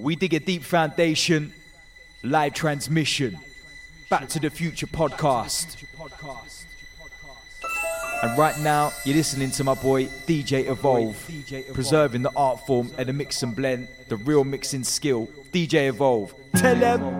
We dig a deep foundation, live transmission, Back to the Future podcast. And right now, you're listening to my boy DJ Evolve, preserving the art form and the mix and blend, the real mixing skill. DJ Evolve. Tell them.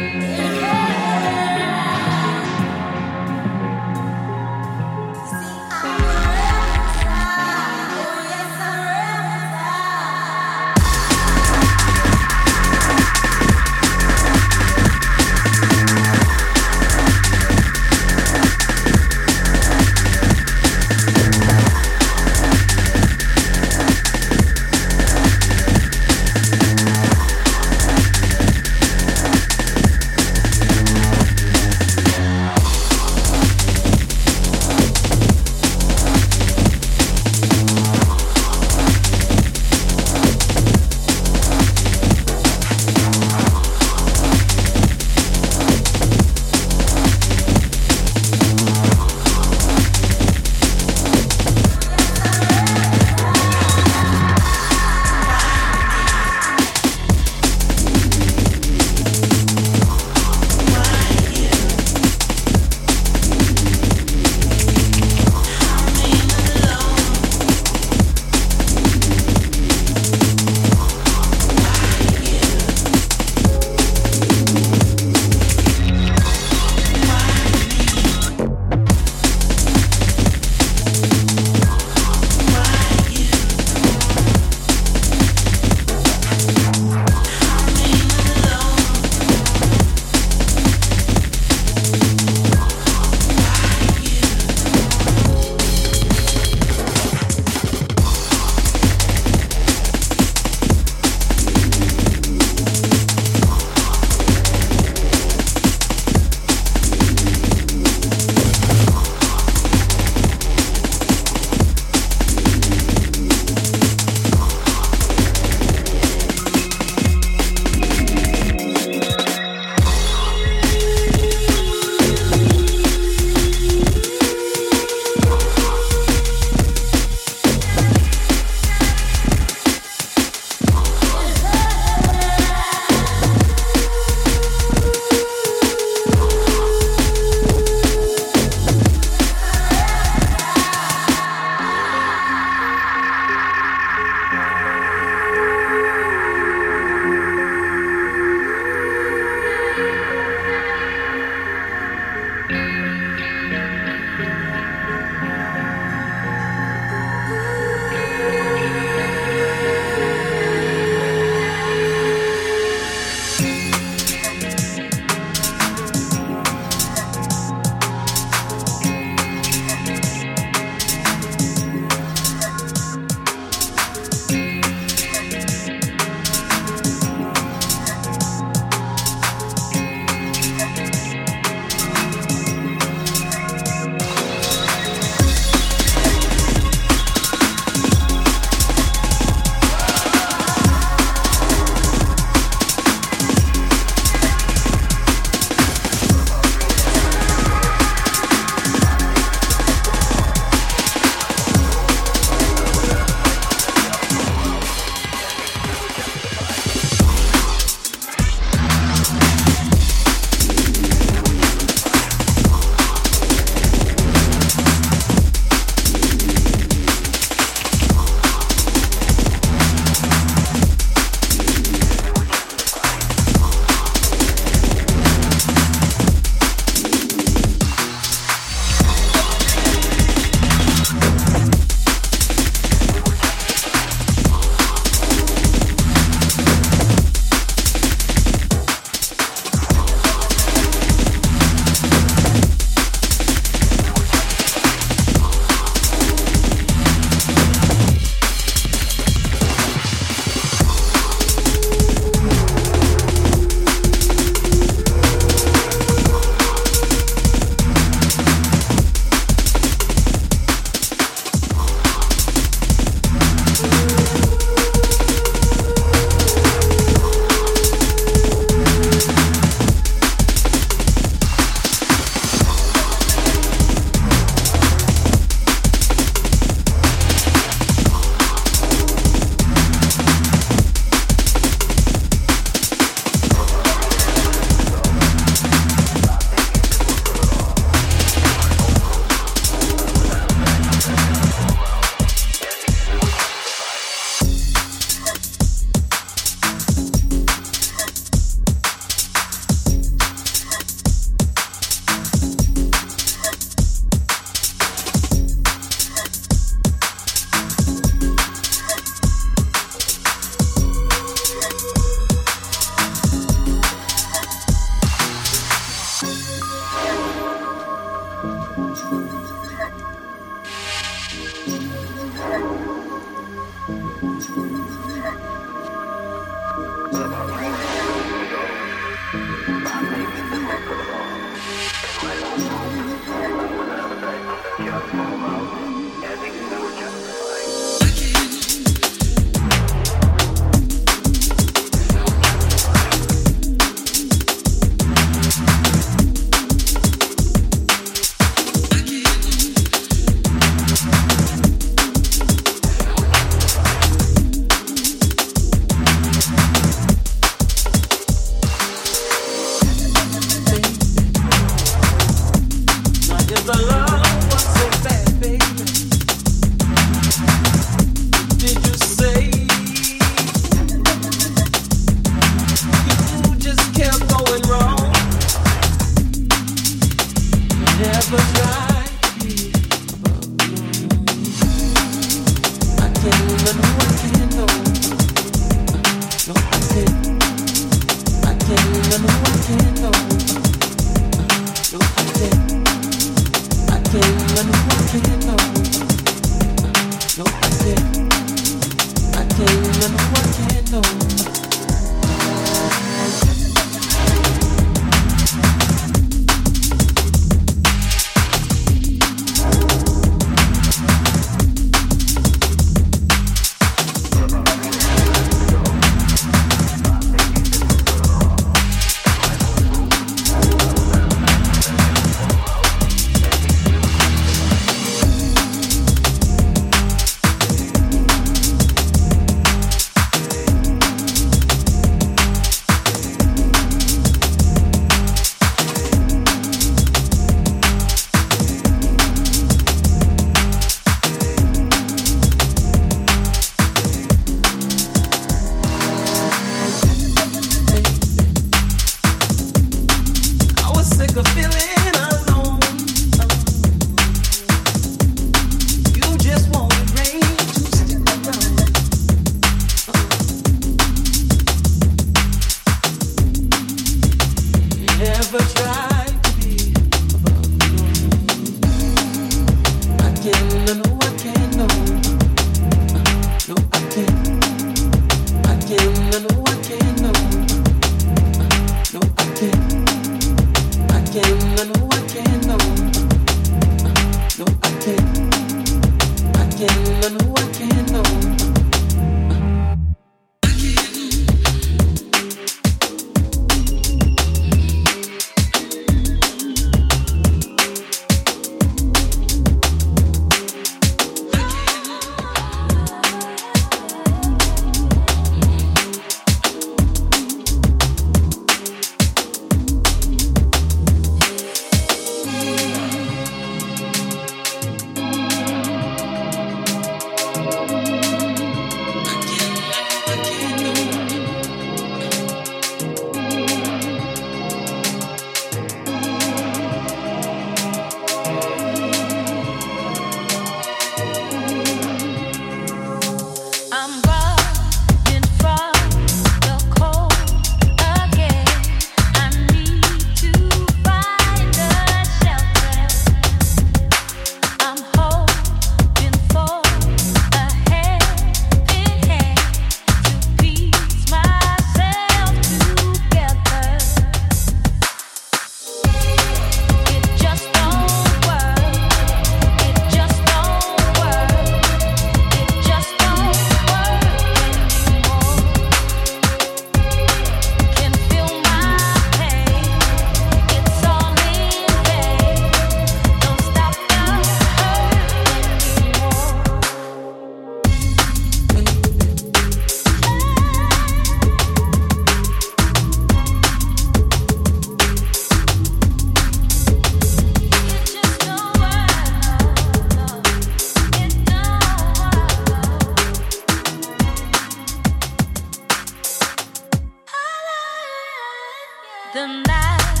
The nights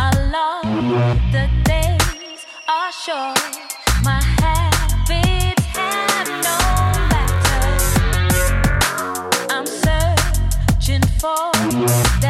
are long, the days are short. My habits have no matter. I'm searching for.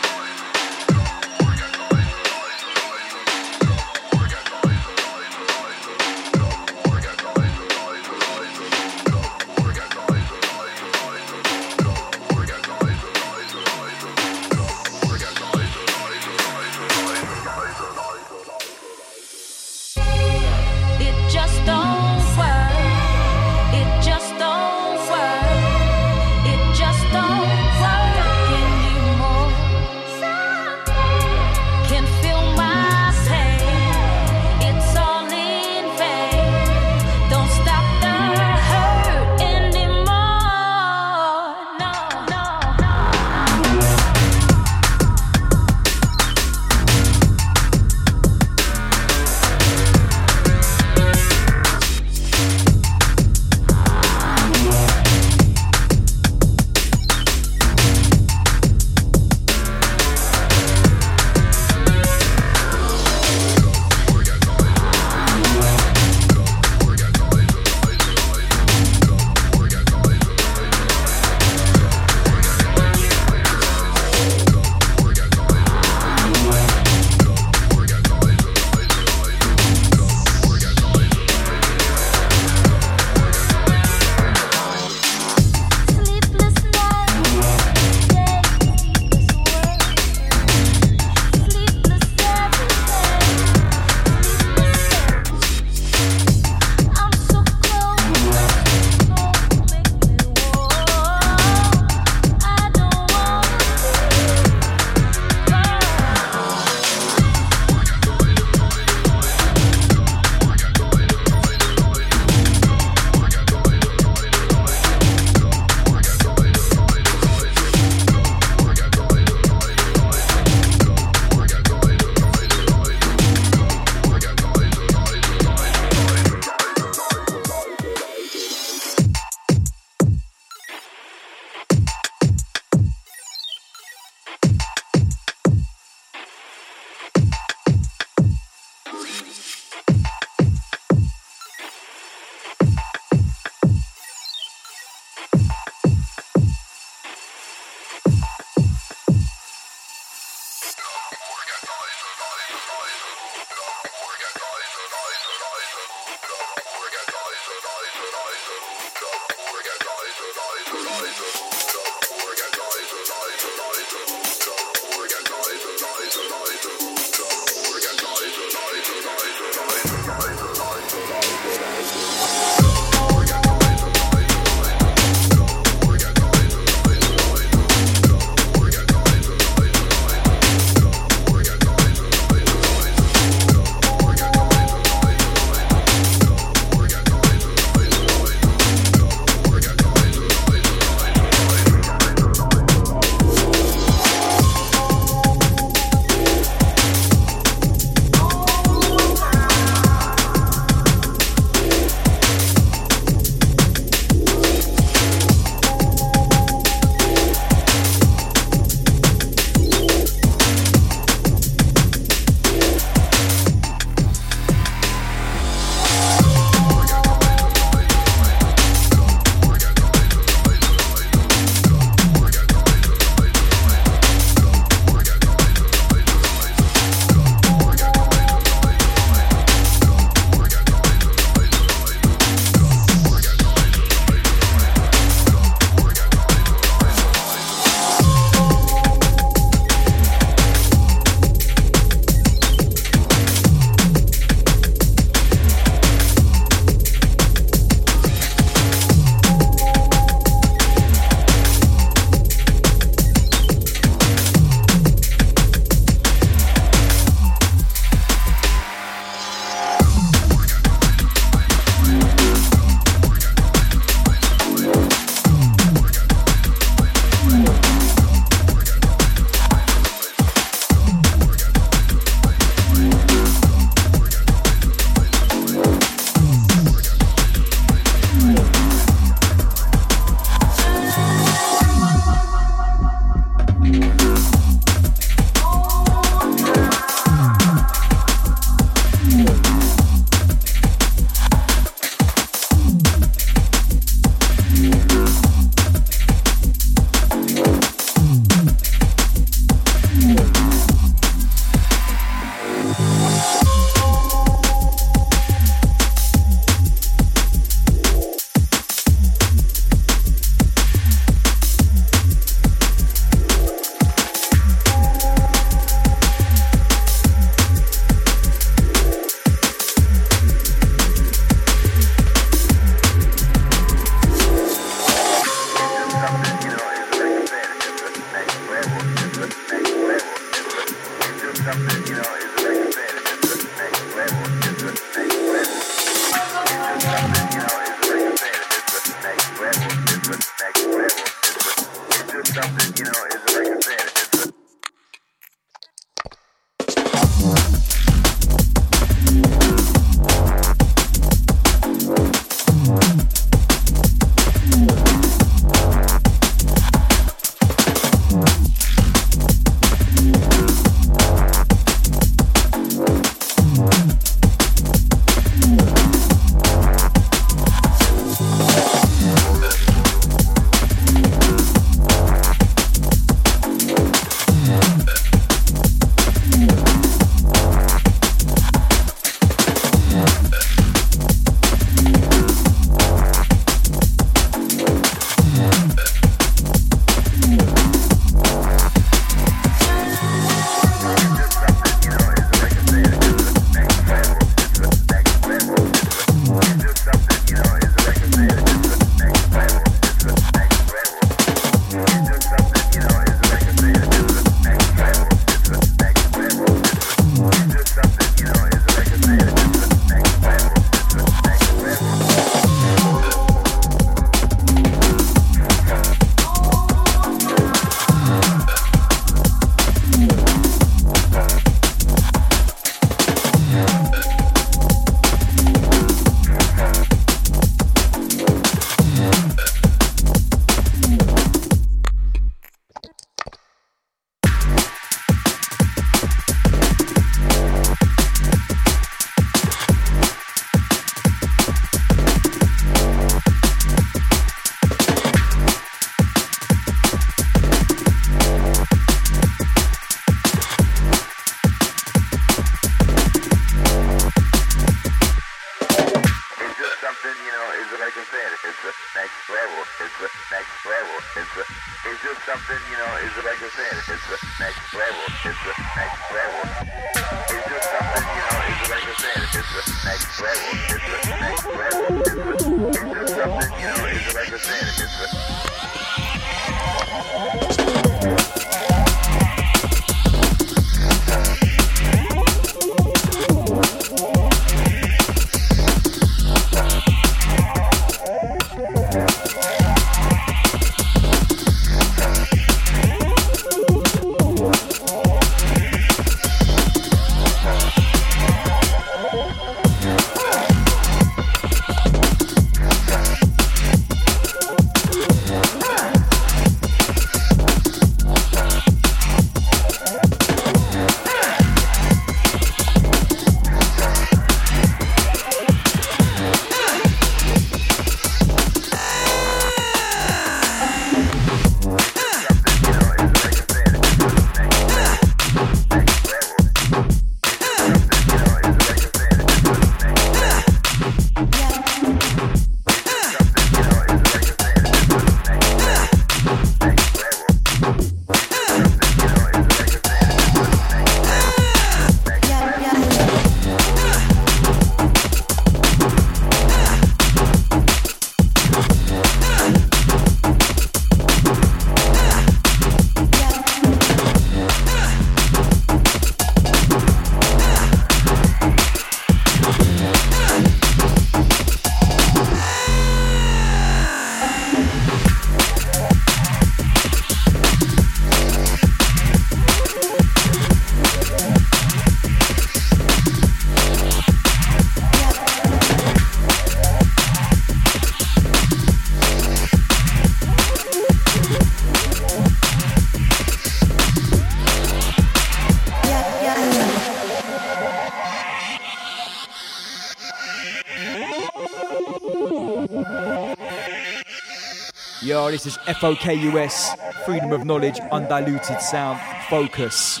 are. This is FOKUS, Freedom of Knowledge, Undiluted Sound, Focus.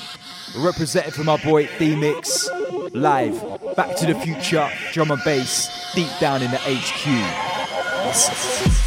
Represented from our boy D Mix, live, back to the future, drum and bass, deep down in the HQ.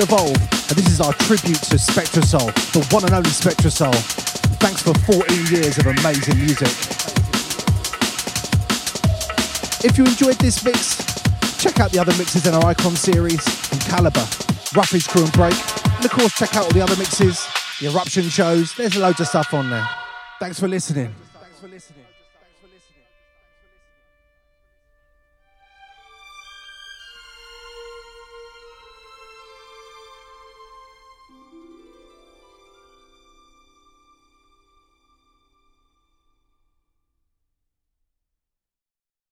Evolve, and this is our tribute to Spectrasoul, the one and only Spectrasoul. Thanks for 14 years of amazing music. If you enjoyed this mix, check out the other mixes in our Icon series from Calibre, Rufige Kru and Break, and of course check out all the other mixes, the Eruption shows. There's loads of stuff on there. Thanks for listening.